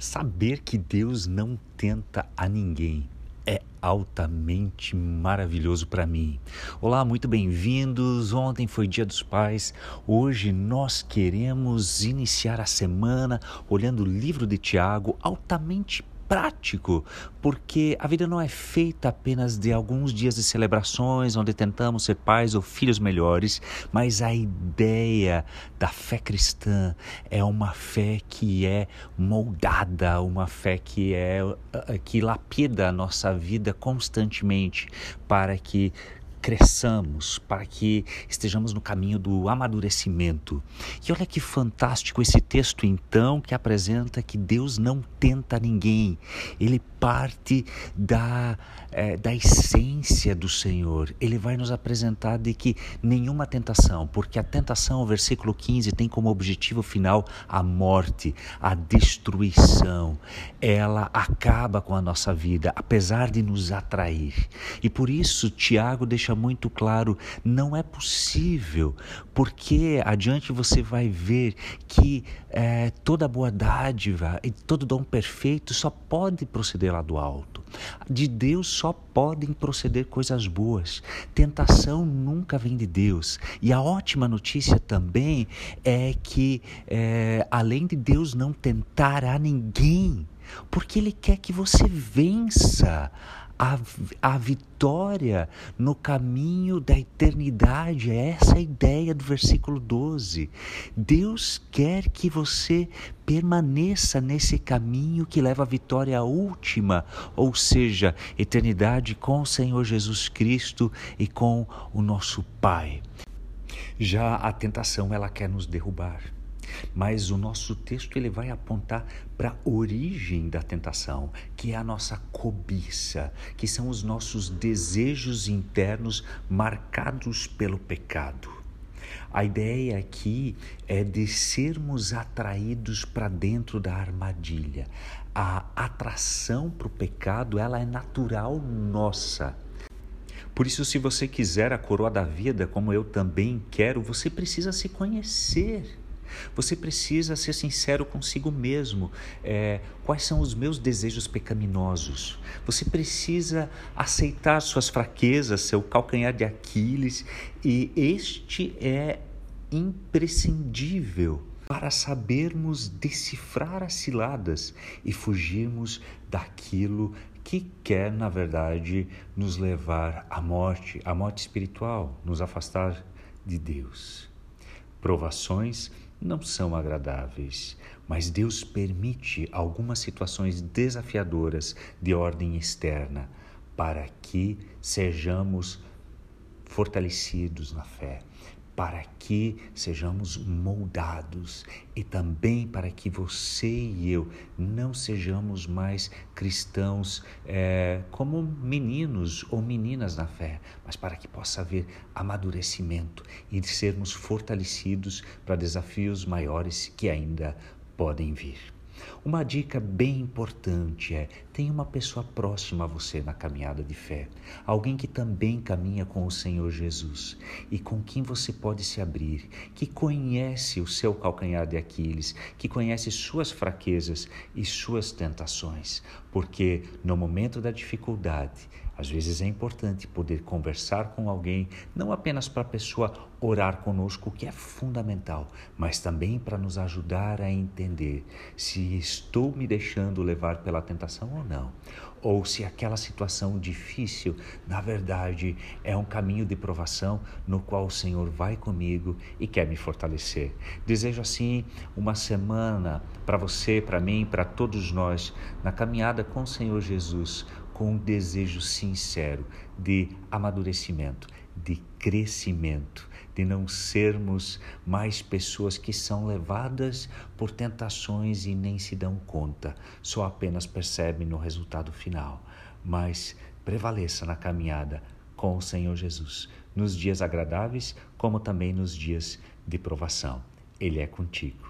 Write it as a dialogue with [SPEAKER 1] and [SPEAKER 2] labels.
[SPEAKER 1] Saber que Deus não tenta a ninguém é altamente maravilhoso para mim. Olá, muito bem-vindos. Ontem foi Dia dos Pais. Hoje nós queremos iniciar a semana olhando o livro de Tiago, altamente prático, porque a vida não é feita apenas de alguns dias de celebrações onde tentamos ser pais ou filhos melhores, mas a ideia da fé cristã é uma fé que é moldada, uma fé que é eh, que lapida a nossa vida constantemente para que cresçamos, para que estejamos no caminho do amadurecimento. E olha que fantástico esse texto, então, que apresenta que Deus não tenta ninguém, ele parte da, é, da essência do Senhor. Ele vai nos apresentar de que nenhuma tentação, porque a tentação, o versículo 15, tem como objetivo final a morte, a destruição. Ela acaba com a nossa vida, apesar de nos atrair. E por isso, Tiago deixa muito claro: não é possível, porque adiante você vai ver que é, toda boa dádiva e todo dom perfeito só pode proceder lá do alto. De Deus só podem proceder coisas boas. Tentação nunca vem de Deus. E a ótima notícia também é que, é, além de Deus não tentar a ninguém, porque Ele quer que você vença a, a vitória no caminho da eternidade. É essa a ideia do versículo 12. Deus quer que você permaneça nesse caminho que leva à vitória última, ou seja, eternidade com o Senhor Jesus Cristo e com o nosso Pai. Já a tentação, ela quer nos derrubar. Mas o nosso texto ele vai apontar para a origem da tentação, que é a nossa cobiça, que são os nossos desejos internos marcados pelo pecado. A ideia aqui é de sermos atraídos para dentro da armadilha. A atração para o pecado, ela é natural nossa. Por isso, se você quiser a coroa da vida, como eu também quero, você precisa se conhecer. Você precisa ser sincero consigo mesmo. É, quais são os meus desejos pecaminosos? Você precisa aceitar suas fraquezas, seu calcanhar de Aquiles, e este é imprescindível para sabermos decifrar as ciladas e fugirmos daquilo que quer, na verdade, nos levar à morte, à morte espiritual, nos afastar de Deus. Provações não são agradáveis, mas Deus permite algumas situações desafiadoras de ordem externa para que sejamos fortalecidos na fé, para que sejamos moldados e também para que você e eu não sejamos mais cristãos é, como meninos ou meninas na fé, mas para que possa haver amadurecimento e sermos fortalecidos para desafios maiores que ainda podem vir. Uma dica bem importante é: tenha uma pessoa próxima a você na caminhada de fé, alguém que também caminha com o Senhor Jesus e com quem você pode se abrir, que conhece o seu calcanhar de Aquiles, que conhece suas fraquezas e suas tentações, porque no momento da dificuldade, às vezes é importante poder conversar com alguém, não apenas para a pessoa orar conosco, que é fundamental, mas também para nos ajudar a entender se estou me deixando levar pela tentação ou não, ou se aquela situação difícil, na verdade, é um caminho de provação no qual o Senhor vai comigo e quer me fortalecer. Desejo assim uma semana para você, para mim, para todos nós, na caminhada com o Senhor Jesus com um desejo sincero de amadurecimento, de crescimento, de não sermos mais pessoas que são levadas por tentações e nem se dão conta, só apenas percebem no resultado final. Mas prevaleça na caminhada com o Senhor Jesus, nos dias agradáveis, como também nos dias de provação. Ele é contigo.